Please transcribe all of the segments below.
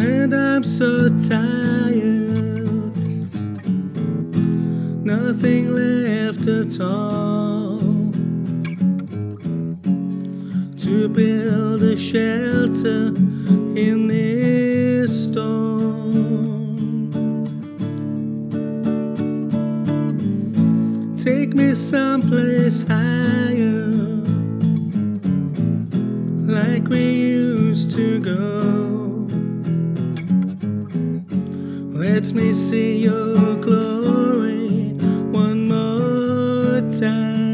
and I'm so tired. Nothing left at all to build a shelter in this storm. Take me someplace higher, like we used to go. Let me see your glory one more time.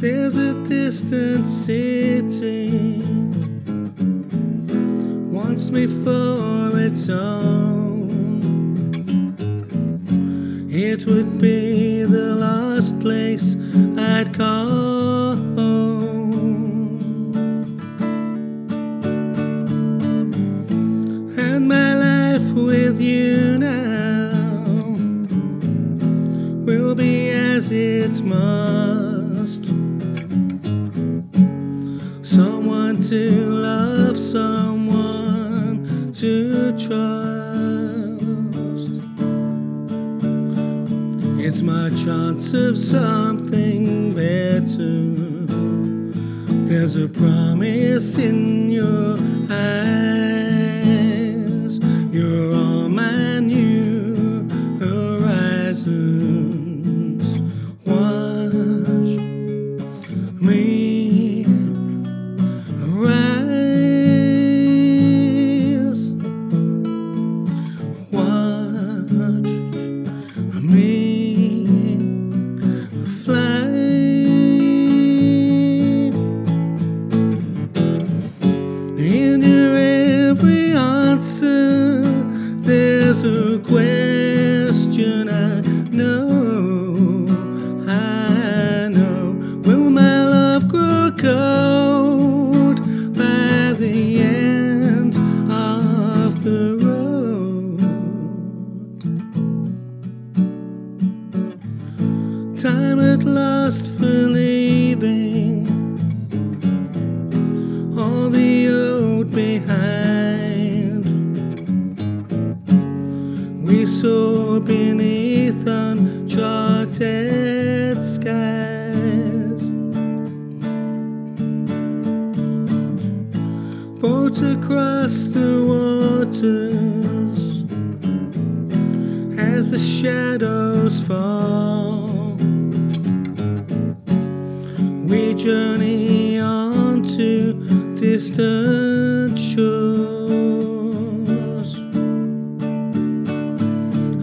There's a distant city wants me for its own. It would be the last place I'd call home. And my life with you now will be as it must. Someone to love, someone to trust. It's my chance of something better. There's a promise in your cold by the end of the road? Time at last for leaving all the old behind. We soar beneath uncharted skies. Across the waters as the shadows fall. We journey on to distant shores.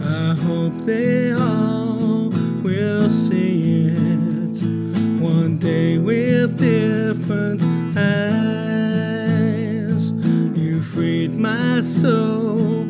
I hope they all will see it one day with different eyes. My soul